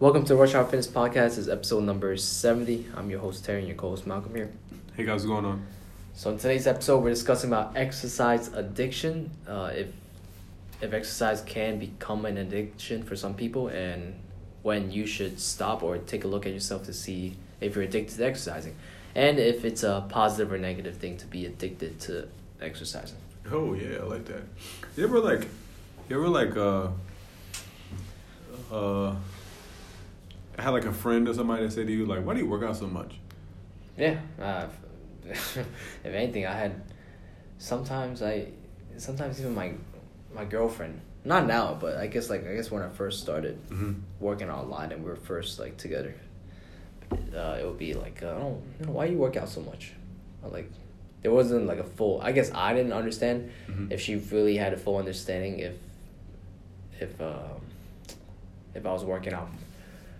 Welcome to Rush Hour Fitness Podcast. This is episode number 70. I'm your host, Terry, and your co host, Malcolm here. Hey guys, what's going on? So, in today's episode, we're discussing about exercise addiction. Uh, if, if exercise can become an addiction for some people, and when you should stop or take a look at yourself to see if you're addicted to exercising, and if it's a positive or negative thing to be addicted to exercising. Oh yeah, I like that. You ever like, you ever like, uh, uh, had like a friend or somebody that said to you like, "Why do you work out so much?" Yeah. Uh, if anything, I had sometimes I sometimes even my my girlfriend not now but I guess like I guess when I first started Mm-hmm. working out a lot and we were first like together uh, it would be like uh, oh you know, why you work out so much like there wasn't like a full I guess I didn't understand Mhm. if she really had a full understanding if if um, if I was working out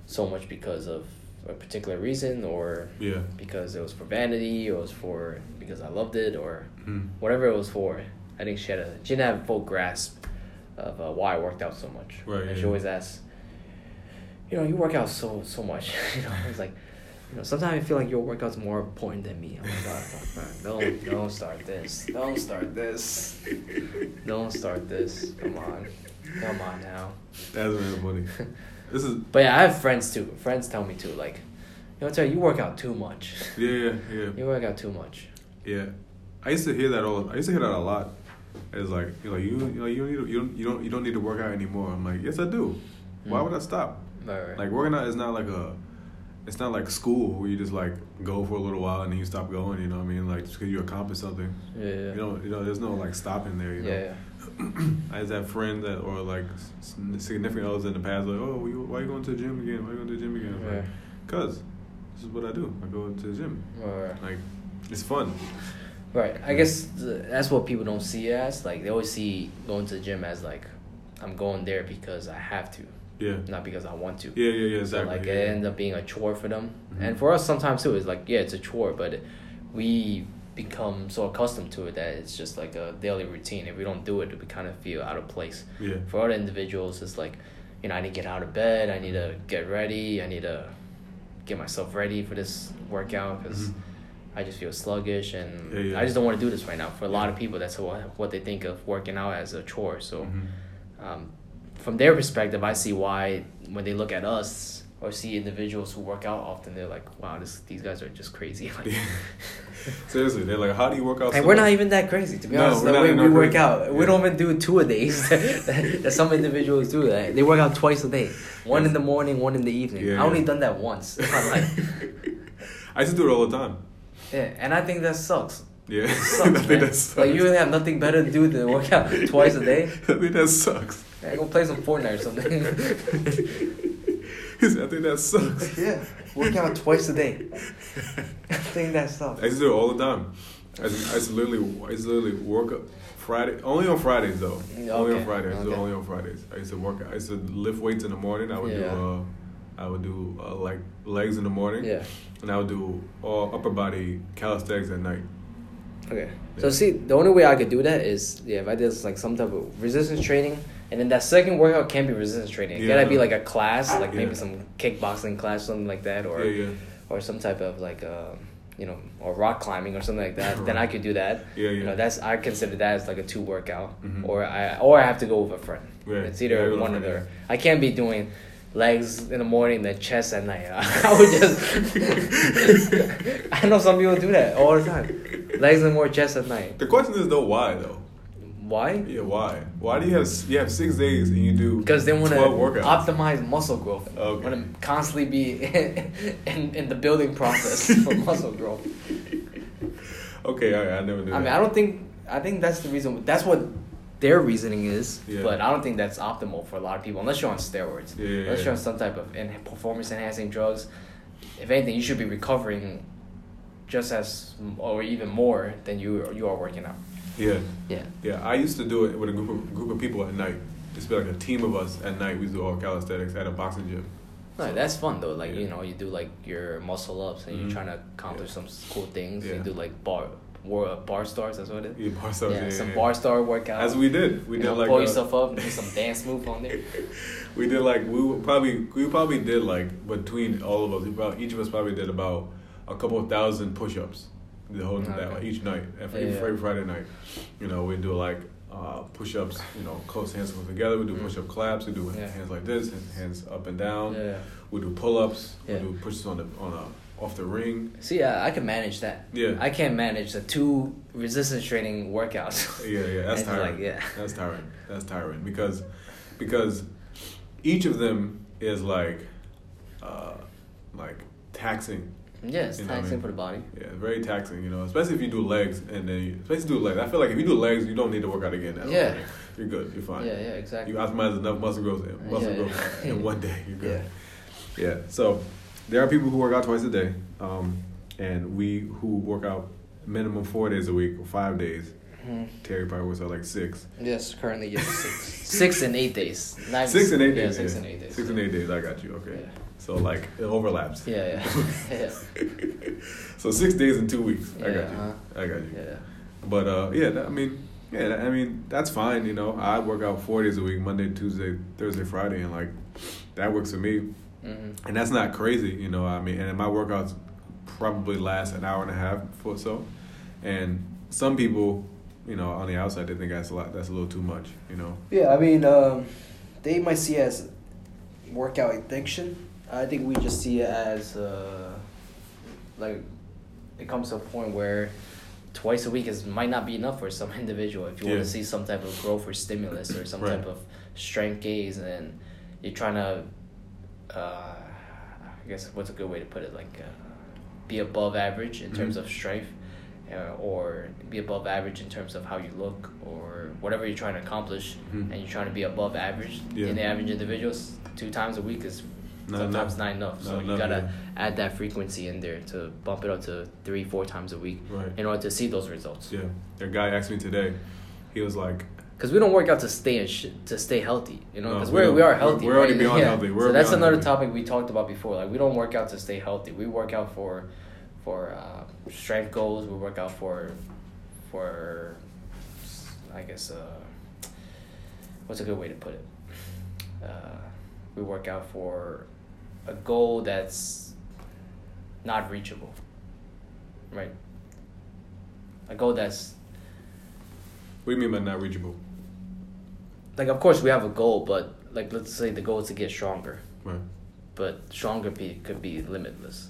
so much because of a particular reason or Yeah. because it was for vanity or it was for because I loved it or Mm-hmm. whatever it was for. I think she had a she didn't have a full grasp of uh, why I worked out so much. Right, And yeah. she always asks, you know, you work out so so much. you know, it's like, you know, sometimes I feel like your workout's more important than me. I'm like, oh, don't don't start this. Don't start this. Don't start this. Come on, come on now. That's really funny. This is But yeah, I have friends too. Friends tell me too, like, you know, tell you, you work out too much. yeah, yeah, yeah, You work out too much. yeah. I used to hear that all. I used to hear that a lot. It's like you're like you, you know, you don't need to, you don't you don't you don't need to work out anymore. I'm like, yes, I do. Why Mm. would I stop? Right, right. Like working out is not like a, it's not like school where you just like go for a little while and then you stop going. You know what I mean? Like just because you accomplish something. yeah, yeah. You know, you know, there's no like stopping there. You know. yeah, yeah. I just have friends that or like significant others in the past like, oh, you, why you going to the gym again? Why you going to the gym again? Yeah. like, Cause this is what I do. I go to the gym. Right. Like, it's fun. Right. I guess th- that's what people don't see as. Like they always see going to the gym as like, I'm going there because I have to, Yeah. not because I want to. Yeah, yeah, yeah. So Exactly. like yeah. it ends up being a chore for them, Mhm. and for us sometimes too. It's like yeah, it's a chore, but we become so accustomed to it that it's just like a daily routine. If we don't do it, we kind of feel out of place. Yeah. For other individuals, it's like, you know, I need to get out of bed. I need to get ready. I need to get myself ready for this workout because Mhm. I just feel sluggish and Yeah, yeah. I just don't want to do this right now. For a lot of people, that's what what they think of working out as a chore. So, Mhm. um, from their perspective, I see why when they look at us or see individuals who work out often, they're like, "Wow, this these guys are just crazy." Like, Seriously, they're like, how do you work out? and so we're much? not even that crazy, to be No, honest. we're The way we work crazy. out, we don't even do two a days. that, some individuals do that. They work out twice a day, one in the morning, one in the evening. Yeah, I only yeah. done that once. I used to do it all the time. yeah, and I think that sucks. Yeah. It I sucks, think that sucks. Like you really have nothing better to do than work out twice a day. I think that sucks. Yeah, go play some Fortnite or something. I think that sucks. yeah, work out twice a day. I think that sucks. I used to do it all the time. I used, I used to literally, I used to literally work up Friday, only on Fridays though. Yeah, Only on Fridays. I used to do okay. Only on Fridays. I used to work. I used to lift weights in the morning. I would Yeah. do. Uh, I would do uh, like legs in the morning. Yeah. And I would do all upper body calisthenics at night. Okay. So see, the only way I could do that is yeah, if I did like some type of resistance training, and then that second workout can't be resistance training. It Yeah. gotta be like a class, like maybe Yeah. some kickboxing class, something like that, or yeah, yeah, or some type of like uh, you know, or rock climbing or something like that. then I could do that. yeah, You know, that's I consider that as like a two workout, Mhm. or I or I have to go with a friend. Right. It's either one or the other. I can't be doing legs in the morning, then chest at night. I would just. I know some people do that all the time. Legs and more chest at night. The question is though, why though? Why? Yeah, why? Why do you have you have six days and you do Because they want to optimize muscle growth. Okay. Want to constantly be in, in the building process for muscle growth. okay, all right, I never knew. I mean. I don't think. I think that's the reason. That's what their reasoning is. Yeah. But I don't think that's optimal for a lot of people unless you're on steroids. Yeah, yeah, unless you're on some type of performance enhancing drugs. If anything, you should be recovering just as or even more than you you are working out. Yeah, Yeah. yeah. I used to do it with a group of group of people at night. It's like a team of us at night. We do all calisthenics at a boxing gym. No, that's fun though. Like Yeah. you know, you do like your muscle ups and Mhm. you're trying to accomplish Yeah. some cool things. Yeah. You do like bar war, bar stars. That's what it is. Yeah, bar stars. yeah, yeah, some yeah. bar star workout. As we did, we you did know, like pull uh, yourself up and do some dance move on there. we did like we probably we probably did like between all of us, we probably, each of us probably did about a couple of thousand push-ups the whole that Okay. each night every, Yeah, every Friday night. You know, we do like uh, push-ups. You know, close hands close together. We do Mm. push-up claps. We do Yeah. hands like this, hands up and down. Yeah. We do pull-ups. Yeah. We do pushes on the on a off the ring. See, I, I can manage that. Yeah. I can't manage the two resistance training workouts. Yeah, yeah, that's tiring. like, yeah. That's tiring. That's tiring because because each of them is like uh like taxing. Yeah, it's You know what I taxing mean? for the body. Yeah, very taxing, you know, especially if you do legs and then you especially do legs. I feel like if you do legs, you don't need to work out again. At Yeah. All. You're good. You're fine. Yeah, yeah, exactly. You optimize enough muscle growth muscle Yeah, growth yeah. in one day. You're good. Yeah. Yeah. So there are people who work out twice a day, um, and we who work out minimum four days a week or five days. Mhm. Terry probably works out like six. Yes, currently yes, six, six and eight days. Not Six and eight yeah, days. Six yeah. and eight days. Six and eight days. I got you. Okay. Yeah. So like it overlaps. Yeah, yeah, yeah. so six days in two weeks. I got you. uh-huh. I got you. Yeah. But uh, yeah, I mean, yeah, I mean that's fine. You know, I work out four days a week: Monday, Tuesday, Thursday, Friday, and like that works for me. hmm And that's not crazy. You know, I mean, and my workouts probably last an hour and a half or so. And some people, you know, on the outside, they think that's a lot. That's a little too much. You know. Yeah, I mean, um, they might see it as workout addiction. I think we just see it as uh, like it comes to a point where twice a week is might not be enough for some individual. If you want to see some type of growth or stimulus or some Right. type of strength gains, and you're trying to, uh, I guess what's a good way to put it, like uh, be above average in terms Mhm. of strength. Uh, or be above average in terms of how you look, or whatever you're trying to accomplish, Mhm. and you're trying to be above average Yeah. in the average individuals, two times a week is Not sometimes enough. not enough. So Not you gotta yeah. add that frequency in there to bump it up to three, four times a week Right. in order to see those results. Yeah. A guy asked me today. He was like, Because we don't work out to stay in sh- to stay healthy, you know. No, Because we we're we are We're- healthy. we're already right? beyond healthy. We're so that's another healthy. topic we talked about before. Like we don't work out to stay healthy. We work out for for uh, strength goals. We work out for for I guess uh, what's a good way to put it. Uh, we work out for a goal that's not reachable. Right. A goal that's "What do you mean by not reachable?" like of course we have a goal, but like let's say the goal is to get stronger, Right. but stronger be could be limitless.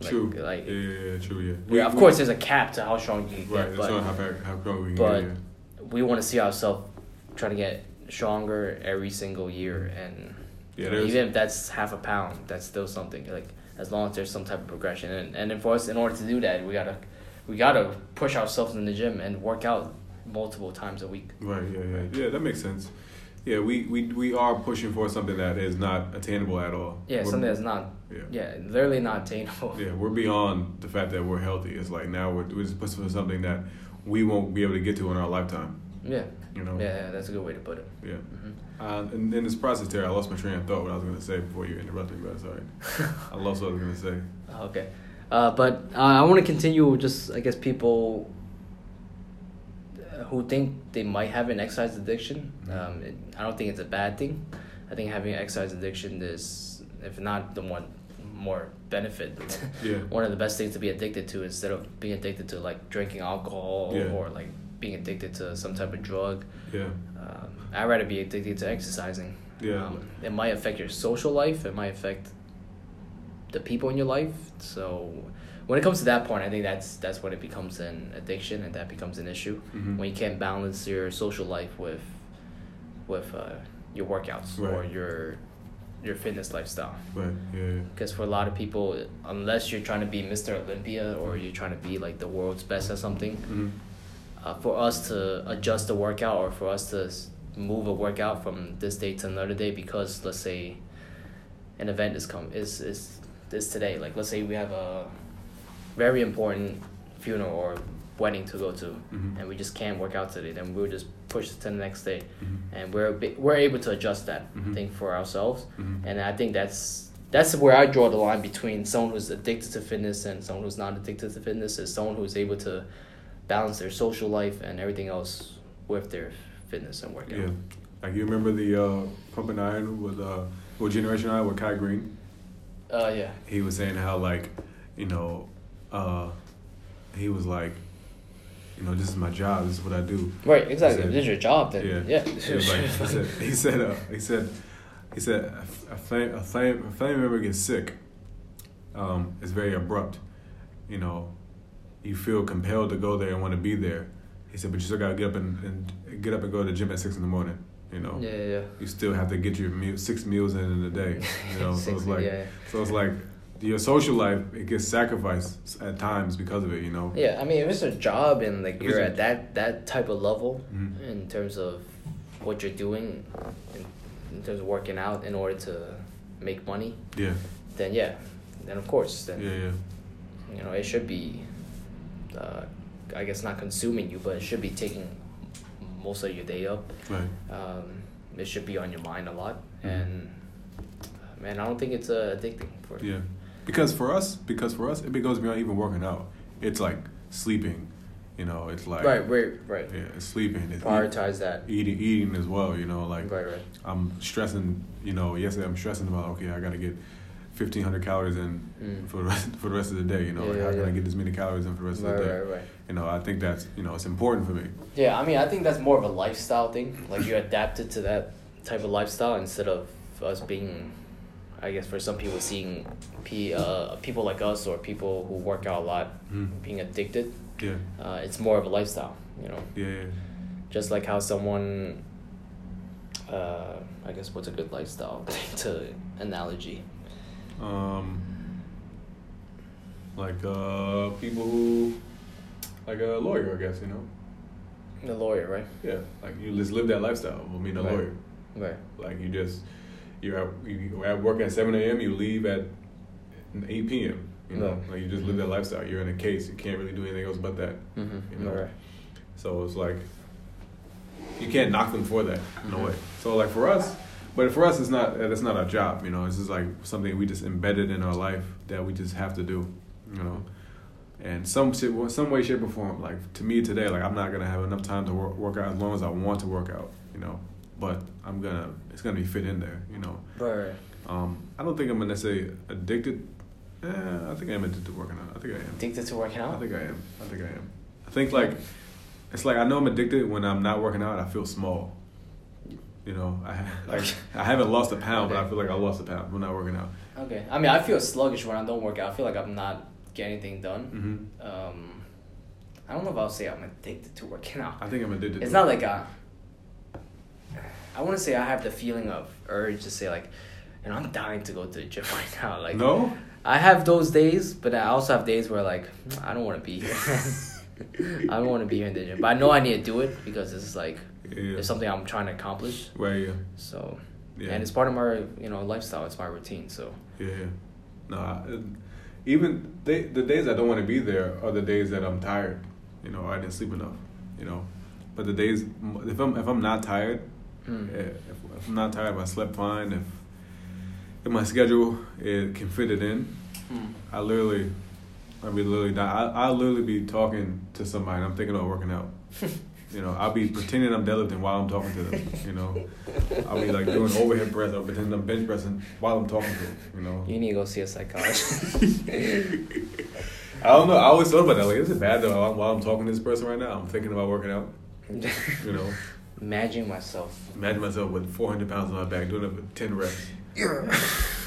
Like, True. Like yeah, yeah, yeah, true. Yeah. yeah, of course there's a cap to how strong you can Right. get, That's not how but how strong we can but get. Yeah. we want to see ourselves trying to get stronger every single year, and Yeah, even if that's half a pound, that's still something. Like as long as there's some type of progression, and and then for us, in order to do that, we gotta we gotta push ourselves in the gym and work out multiple times a week. Right. Yeah. Yeah. Yeah. That makes sense. Yeah. We, we we are pushing for something that is not attainable at all. Yeah, We're- something that's not Yeah. yeah literally not attainable. Yeah, we're beyond the fact that we're healthy. It's like now we're, we're just pushing for something that we won't be able to get to in our lifetime. Yeah. You know. Yeah, yeah, that's a good way to put it. Yeah. hmm Uh, and in this process, there, I lost my train of thought. What I was gonna say before you interrupted me. But I'm sorry, I lost what I was gonna say. Okay. Uh, but uh, I want to continue with just, I guess, people uh, who think they might have an exercise addiction. Um, it, I don't think it's a bad thing. I think having an exercise addiction is, if not the one more benefit, Yeah. one of the best things to be addicted to instead of being addicted to like drinking alcohol Yeah. or like being addicted to some type of drug. Yeah. Um, I'd rather be addicted to exercising. Yeah. Um, it might affect your social life. It might affect the people in your life. So when it comes to that point, I think that's that's when it becomes an addiction and that becomes an issue. Mhm. When you can't balance your social life with with uh, your workouts or your your fitness lifestyle. Right. Yeah. yeah. Because for a lot of people, unless you're trying to be Mr. Olympia or you're trying to be like the world's best at something, Mhm. Uh, for us to adjust the workout or for us to move a workout from this day to another day because let's say an event is come is is is today like let's say we have a very important funeral or wedding to go to Mhm. and we just can't work out today then we'll just push it to the next day Mhm. and we're we're able to adjust that Mhm. thing for ourselves Mhm. and I think that's that's where I draw the line between someone who's addicted to fitness and someone who's not addicted to fitness is someone who's able to balance their social life and everything else with their fitness and workout. Yeah, like you remember the uh, pumping iron with uh, Generation I with Kai Greene. Uh, yeah. He was saying how like, you know, uh, he was like, you know, this is my job. This is what I do. Right. Exactly. said- this is your job, then Yeah. yeah. He like, he said, he said, uh, he said, he said, a, a flame, a flame, a family member gets sick. Um, it's very abrupt. You know, you feel compelled to go there and want to be there. He said, but you still gotta get up and, and get up and go to the gym at six in the morning. You know, yeah, yeah, you still have to get your meal, six meals in in a day. You know, so it's like, yeah, so it's like your social life it gets sacrificed at times because of it. You know. yeah. I mean, if it's a job and like If you're at that that type of level Mhm. in terms of what you're doing, in, in terms of working out in order to make money, Yeah. then yeah, then of course, then Yeah. Yeah. you know it should be, uh, I guess not consuming you, but it should be taking most of your day up. Right. Um, it should be on your mind a lot, Mhm. and man, I don't think it's uh, addicting for Yeah, because for us, because for us, it goes beyond even working out. It's like sleeping, you know. It's like right, right, right. yeah, it's sleeping. It's Prioritize that. eating, eating as well. You know, like Right, right. I'm stressing. You know, yesterday I'm stressing about okay, I got to get fifteen hundred calories in Mm. for the rest, for the rest of the day. You know, Yeah, like, yeah, how can I get as many calories in for the rest Right, of the day? right, right. You know, I think that's you know it's important for me. Yeah, I mean, I think that's more of a lifestyle thing. Like you adapted to that type of lifestyle instead of us being, I guess, for some people seeing, p uh, people like us or people who work out a lot Mm. being addicted. Yeah, Uh, it's more of a lifestyle, you know. yeah, yeah. Just like how someone, uh, I guess, what's a good lifestyle to analogy? Um, like uh, people who, like a lawyer, I guess you know. The lawyer, right? Yeah, like you just live that lifestyle. I mean, a Right. lawyer. Right. Like you just you're at, you're at work at seven a.m. You leave at eight p.m. You know, Right. like you just live that lifestyle. You're in a case. You can't really do anything else but that. Mm-hmm. You know? Right. So it's like you can't knock them for that. No Mhm. way. So like for us, but for us, it's not. That's not our job. You know, it's just like something we just embedded in our life that we just have to do. You know. And some some way, shape, or form, like to me today, like I'm not gonna have enough time to work, work out as long as I want to work out, you know. But I'm gonna, it's gonna be fit in there, you know. Right. Um, I don't think I'm gonna say addicted. Eh, I think I am addicted to working out. I think I am. Addicted to working out. I think I am. I think I am. I think like, it's like I know I'm addicted when I'm not working out. I feel small. You know, I like I haven't lost a pound, but I feel like I lost a pound when not working out. Okay. I mean, I feel sluggish when I don't work out. I feel like I'm not getting anything done. hmm Um, I don't know if I'll say I'm addicted to working out. I think I'm addicted. It's not like a. I want to say I have the feeling of urge to say like, and I'm dying to go to the gym right now. Like no. I have those days, but I also have days where like I don't want to be here. I don't want to be here in the gym, but I know I need to do it because it's like Yeah. it's something I'm trying to accomplish. Right. Yeah. So, Yeah. and it's part of my you know lifestyle. It's my routine. So Yeah, yeah. No, I, even they, the days I don't want to be there are the days that I'm tired. You know, I didn't sleep enough. You know, but the days if I'm if I'm not tired, mm. if, if I'm not tired, if I slept fine, if if my schedule it can fit it in, Mm. I literally, I be literally die. I I literally be talking to somebody. I'm thinking about working out. You know, I'll be pretending I'm deadlifting while I'm talking to them. You know, I'll be like doing overhead press or pretending I'm bench pressing while I'm talking to them. You know, You need to go see a psychologist. I don't know. I always thought about that. Like, is it bad though? While- While I'm talking to this person right now, I'm thinking about working out. You know, Imagine myself. imagine myself with 400 pounds on my back doing it with 10 reps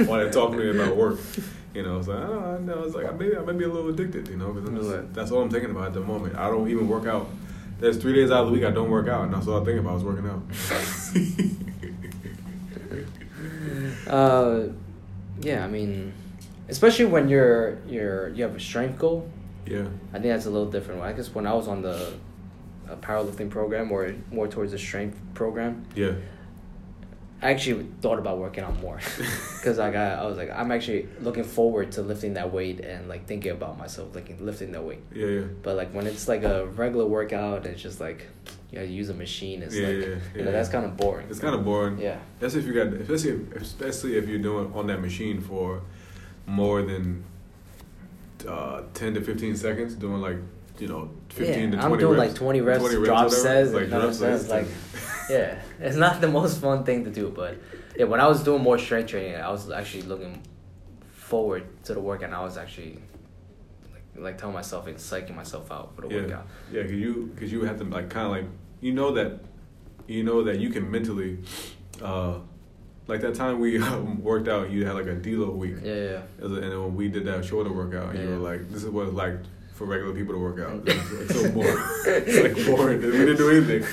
while they're talking to me about work. You know, it's like I don't know. I know. It's like maybe I might be a little addicted. You know, because that's all I'm thinking about at the moment. I don't even work out. There's three days out of the week I don't work out, and that's all I think about is working out. Uh, yeah, I mean, especially when you're you're you have a strength goal. yeah. I think that's a little different. I guess when I was on the uh, powerlifting program or more towards the strength program, Yeah. I actually thought about working out more because like I, I was like I'm actually looking forward to lifting that weight and like thinking about myself like lifting that weight. Yeah. Yeah. But like when it's like a regular workout, it's just like you know, use a machine. It's Yeah, like yeah, you yeah. know that's kind of boring. It's kind of boring. yeah. Especially if you got, especially if, especially if you're doing on that machine for more than uh, ten to fifteen seconds, doing like you know, fifteen yeah, to twenty. I'm doing reps, like 20 reps, 20 drop whatever. says, like and drop drop says, like, yeah, it's not the most fun thing to do, but yeah, when I was doing more strength training, I was actually looking forward to the work, and I was actually like, like telling myself and psyching myself out for the yeah, workout. yeah, because you because you have to like kind of like you know that you know that you can mentally. uh like that time we um, worked out, you had like a deload week. Yeah, yeah. And then when we did that shoulder workout, you Yeah. were like, "This is what it's like for regular people to work out." It's like so boring. it's like boring. We didn't do anything.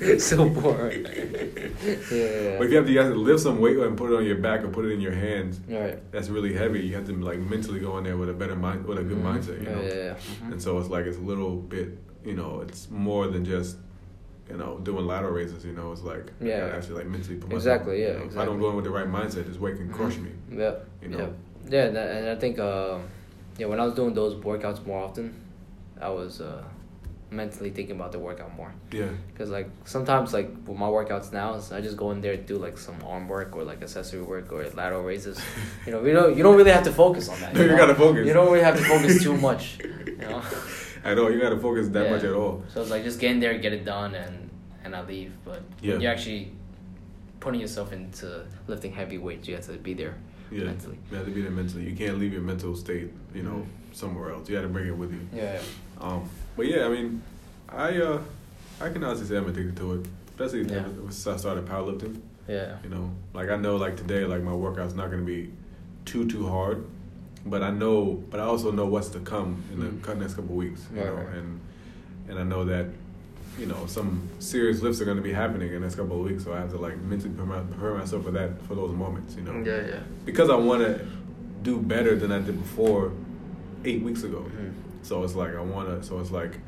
It's so boring. yeah. But if you have to, you have to lift some weight and put it on your back or put it in your hands, right. that's really heavy. You have to like mentally go in there with a better mind, with a good Mhm. mindset. You know. Yeah, yeah, yeah. Mhm. And so it's like it's a little bit, you know, it's more than just, you know, doing lateral raises. You know, it's like Yeah. gotta actually like mentally put. Exactly, yeah, know, If I don't go in with the right mindset, this weight can crush me. Yeah. You know. Yeah. Yeah, and I- and I think uh, yeah, when I was doing those workouts more often, I was uh, mentally thinking about the workout more. Yeah. Cause like sometimes like with my workouts now, is I just go in there and do like some arm work or like accessory work or lateral raises. You know, you don't you don't really have to focus on that. No, you know? gotta focus. You don't really have to focus too much. You know. I know you gotta focus that Yeah. much at all. So it's like just get in there, get it done, and and I leave. But Yeah. you're actually putting yourself into lifting heavy weights, you have to be there Yeah. mentally. You have to be there mentally. You can't leave your mental state, you know, Mhm. somewhere else. You got to bring it with you. Yeah. Um, but yeah, I mean, I uh, I can honestly say I'm addicted to it, especially Yeah. since I started powerlifting. Yeah. You know, like I know like today, like my workout's not gonna be too too hard, but I know, but I also know what's to come in the Mhm. co- next couple weeks. You Right, know, right. and and I know that. You know, some serious lifts are going to be happening in the next couple of weeks, so I have to like mentally prepare myself for that for those moments. You know, Yeah, yeah. because I want to do better than I did before eight weeks ago. Mhm. So it's like I want to. So it's like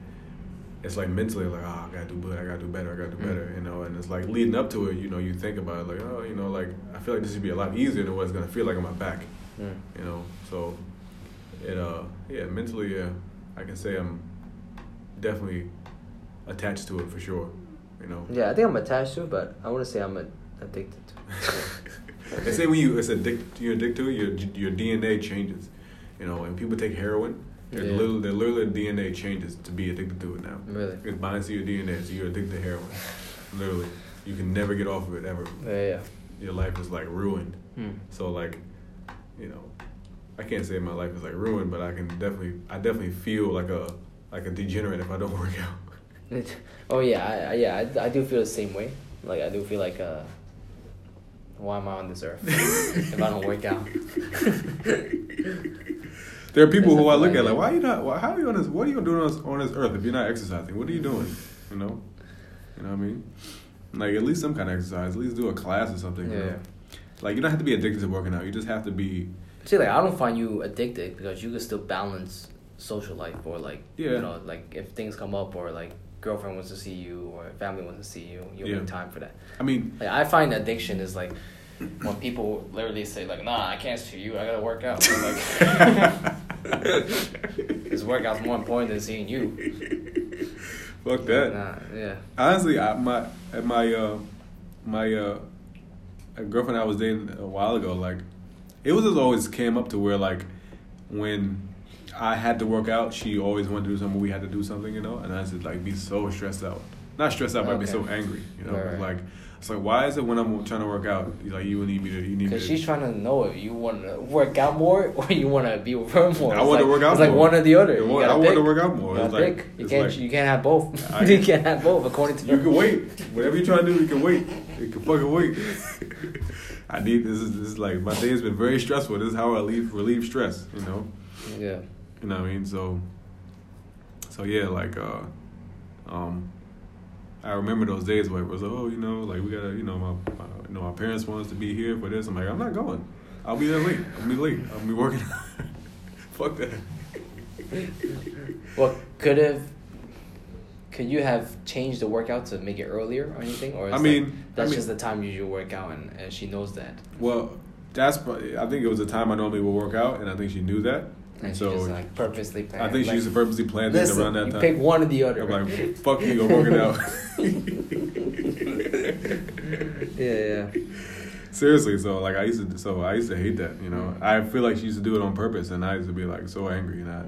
it's like mentally like oh I gotta do better. I gotta do better. I gotta do better. You know, and it's like leading up to it. You know, you think about it like oh you know like I feel like this should be a lot easier than what it's gonna feel like on my back. Mm. You know, so it uh yeah mentally yeah I can say I'm definitely attached to it for sure. You know. Yeah, I think I'm attached to it, but I want to say I'm a- addicted to it. they say when you it's addict you're addicted to it, your your DNA changes. You know, and people take heroin, their Yeah. little their little DNA changes to be addicted to it now. Really? It binds to your DNA, so you're addicted to heroin. Literally, you can never get off of it ever. Yeah, yeah. Your life is like ruined. Hmm. So like, you know, I can't say my life is like ruined, but I can definitely I definitely feel like a like a degenerate if I don't work out. It- oh yeah, I, I, yeah, I, I do feel the same way. Like I do feel like, uh, why am I on this earth if I don't work out? There are people That's who I look at like, why are you not? Why, how are you on this? What are you doing on this, on this earth if you're not exercising? What are you doing? You know, you know what I mean? Like at least some kind of exercise. At least do a class or something. you Yeah. know? Like you don't have to be addicted to working out. You just have to be. See, like I don't find you addicted because you can still balance social life or like Yeah. you know like if things come up or like girlfriend wants to see you or family wants to see you, you Yeah. make time for that. I mean, Like I find addiction is like when people literally say like, "Nah, I can't see you. I gotta work out." I'm like, workout's more important than seeing you. fuck that. Nah, yeah. Honestly, I, my at my uh, my uh, girlfriend I was dating a while ago, like it was just always came up to where like when I had to work out, she always wanted to do something. We had to do something, you know, and I just like be so stressed out. Not stressed out, but I'd be so angry, you know. Right. Like it's like why is it when I'm trying to work out, like you need me to you need Because she's trying to know if you want to work out more or you want to be with her more. I It's wanna work out It's like one or the other. Yeah, You well, gotta I want to work out more. You It's like pick. You it's can't. like- you can't have both. I- you can't have both according to You her. can wait. Whatever you're trying to do, you can wait. You can fucking wait. I need this is this is like my day has been very stressful. This is how I relieve relieve stress, you know. Yeah. You know what I mean? So so yeah, like uh um I remember those days where it was oh, you know, like we gotta you know, my, my you know, my parents want us to be here for this. I'm like, I'm not going. I'll be there late. I'll be late. I'll be working. Fuck that. Well, could have. Could you have changed the workout to make it earlier or anything, or is I that- mean- that's I mean- just the time you usually work out, and, and she knows that, Well, that's I think it was the time I normally would work out and I think she knew that. And so she just like purposely planned. I think she like, used to purposely plan things Listen, around that you time. pick one or the other. I'm like, fuck you, go work it out. yeah, yeah. Seriously, so like I used to, so I used to hate that. You know, I feel like she used to do it on purpose, and I used to be like so angry, and I,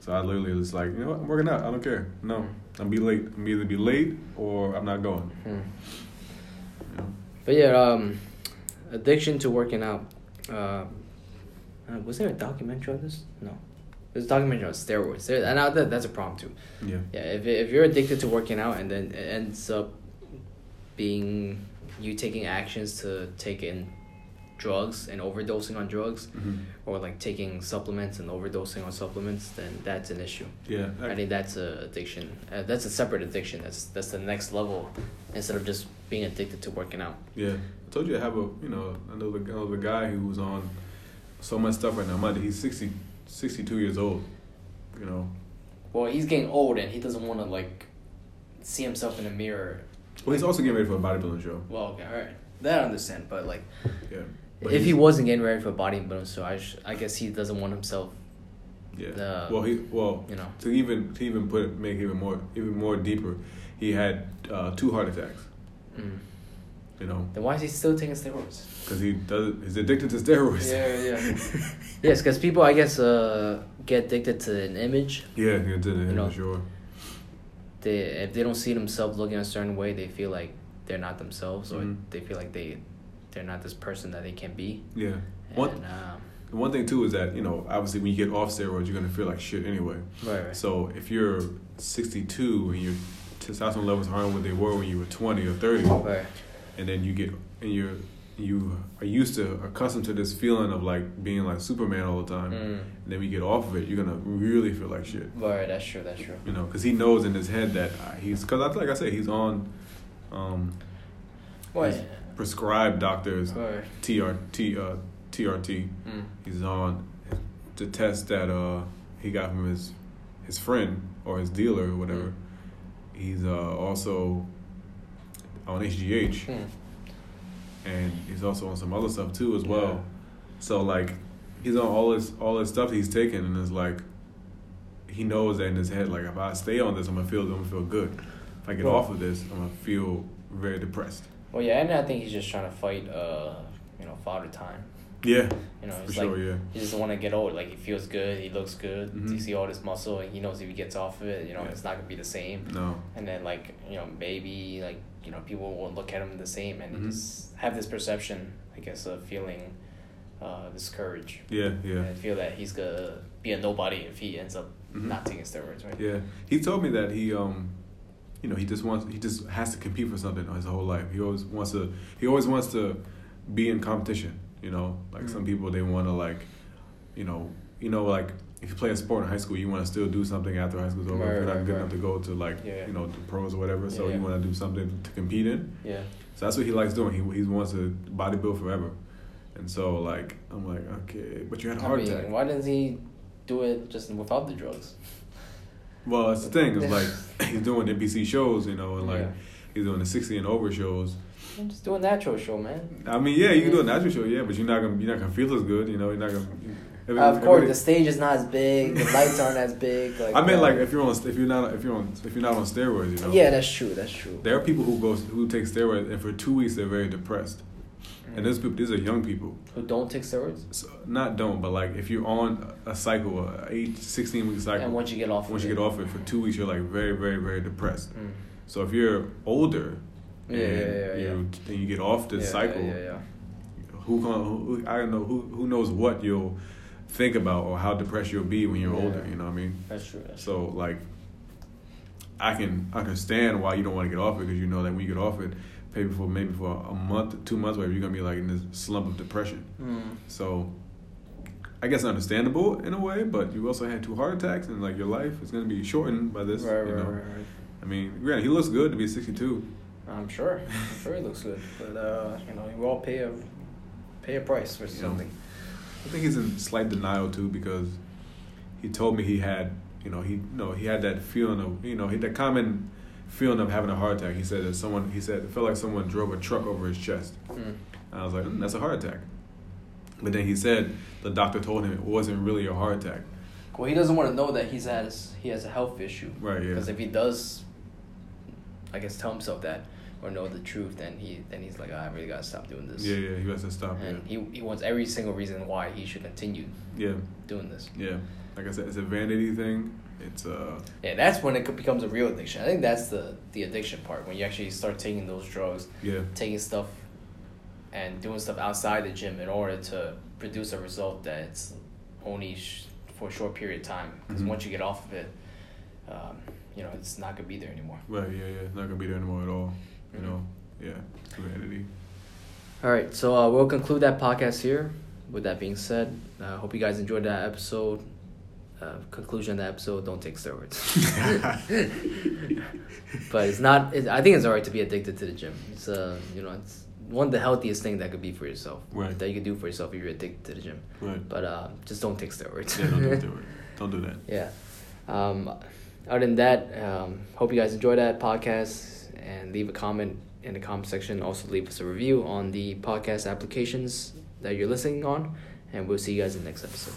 So I literally was like, you know what, I'm working out. I don't care. No, I'm be late. I'm either be late or I'm not going. Hmm. You know? But yeah, um, addiction to working out. Uh, uh, was there a documentary on this? No, there's a documentary on steroids. There, and I, that, that's a problem too. Yeah. Yeah, if if you're addicted to working out and then it ends up being you taking actions to take in drugs and overdosing on drugs, hmm or like taking supplements and overdosing on supplements, then that's an issue. Yeah. I think that's a addiction. Uh, that's a separate addiction. That's that's the next level instead of just being addicted to working out. Yeah, I told you I have a you know I know the, know the guy who was on so much stuff right now. Monday he's 60, 62 years old. You know, Well, he's getting old and he doesn't want to like see himself in the mirror. well he's also getting ready for a bodybuilding show. Well, okay, all right, that I understand. But like, Yeah, But if he wasn't getting ready for a bodybuilding show, I sh- I guess he doesn't want himself. yeah. the- well, he well You know. to even to even put it, make it even more even more deeper, he had uh, two heart attacks. Mm. You know, Then why is he still taking steroids? because he does he's addicted to steroids. Yeah, yeah. yes, because people, I guess, uh, get addicted to an image. yeah, he did it You know. sure. They if they don't see themselves looking a certain way, they feel like they're not themselves, or Mhm. they feel like they they're not this person that they can be. Yeah. And, One um, one thing too is that you know obviously when you get off steroids you're gonna feel like shit anyway. right, right. So if you're 62 and your testosterone levels aren't what they were when you were 20 or 30, right. And then you get and you're you are used to accustomed to this feeling of like being like Superman all the time, Mm. and then we get off of it, you're gonna really feel like shit. Right, that's true. That's true. You know, because he knows in his head that he's because like I said, he's on um, What? prescribed doctors Right. TRT uh, TRT. Mm. He's on the test that uh, he got from his his friend or his dealer or whatever. He's uh, also on HGH Mm. and he's also on some other stuff too as well. Yeah. So like he's on all this all this stuff he's taking and it's like he knows that in his head like if I stay on this I'm gonna feel I'm gonna feel good. If I get Well- off of this I'm gonna feel very depressed. Well, yeah, and I think he's just trying to fight, uh, you know, father time. Yeah, You know, it's sure. like yeah, he doesn't want to get old. Like he feels good, he looks good. Mhm. You see all this muscle, and he knows if he gets off of it, you know, Yeah. it's not gonna be the same. no, And then like you know maybe like you know people won't look at him the same, and Mhm. just have this perception, I guess, of feeling, uh, discouraged. yeah, yeah. And feel that he's gonna be a nobody if he ends up Mhm. not taking steroids, right? Yeah, he told me that he, um, you know, he just wants, he just has to compete for something his whole life. He always wants to, he always wants to be in competition. You know, like some Mm. people they want to like, you know, you know, like if you play a sport in high school, you want to still do something after high school's over. Right, if you're not right, good right. enough to go to like, Yeah. you know, the pros or whatever, so Yeah, you yeah. want to do something to compete in. Yeah. So that's what he likes doing. He he wants to bodybuild forever. And so like I'm like okay, but you had a I heart mean, attack. why doesn't he do it just without the drugs? Well, that's the thing. It's like he's doing NPC shows, you know, and like he's doing the sixty and over shows. I'm just doing natural show, man. I mean, yeah, you can do a natural show, yeah, but you're not gonna you're not gonna feel as good, you know. You're not gonna. Of course, the stage is not as big, the lights aren't as big. Like I mean, uh, like if you're on if you're not if you're on if you're not on steroids, you know. yeah, that's true. That's true. There are people who go who take steroids and for two weeks they're very depressed, and these people these are young people. who don't take steroids, So, not don't, but like if you're on a cycle, a eight, 16 week cycle, and once you get off, once you it, get off it for two weeks, you're like very, very, very depressed. Mm. So if you're older, Yeah, and yeah, yeah, yeah. you and you get off the yeah, cycle, Yeah, yeah, who, who- I don't know who who knows what you'll think about or how depressed you'll be when you're Yeah. older. You know what I mean? That's true. That's So like, I can I can stand why you don't want to get off it because you know that when you get off it, maybe for maybe for a month, two months, whatever, you're gonna be like in this slump of depression. Mm. So. I guess understandable in a way, but you also had two heart attacks, and like your life is gonna be shortened by this. Right, you right, know? right, right. I mean, granted, he looks good to be 62. I'm sure. I'm sure it looks good, but uh, you know, we all pay a pay a price for know. I think he's in slight denial too because he told me he had, you know, he you know he had that feeling of, you know, he that common feeling of having a heart attack. He said that someone, he said it felt like someone drove a truck over his chest. Mm. And I was like, mm, that's a heart attack. But then he said the doctor told him it wasn't really a heart attack. Well, he doesn't want to know that he's has he has a health issue. Right, yeah. Because if he does, I guess tell himself that, or know the truth, then he then he's like, "Ah, I really gotta stop doing this. Yeah, yeah, he has to stop. And yeah. he he wants every single reason why he should continue yeah, doing this. yeah. Like I said, it's a vanity thing. It's uh, Yeah, that's when it becomes a real addiction. I think that's the the addiction part when you actually start taking those drugs, yeah, taking stuff, and doing stuff outside the gym in order to produce a result that's only sh- for a short period of time. Because Mhm. once you get off of it, um, you know it's not gonna be there anymore. right, yeah, yeah. Not gonna be there anymore at all. You know, yeah, it's vanity. All right, so uh, we'll conclude that podcast here. With that being said, I uh, hope you guys enjoyed that episode. Uh, conclusion of the episode: Don't take steroids. but it's not. It, I think it's alright to be addicted to the gym. It's uh, you know, it's one of the healthiest thing that could be for yourself. Right. That you could do for yourself if you're addicted to the gym. Right. But uh, just don't take steroids. Yeah, don't do it. Don't do that. yeah. Um, other than that, um, hope you guys enjoy that podcast and leave a comment in the comment section. Also, leave us a review on the podcast applications that you're listening on, and we'll see you guys in the next episode.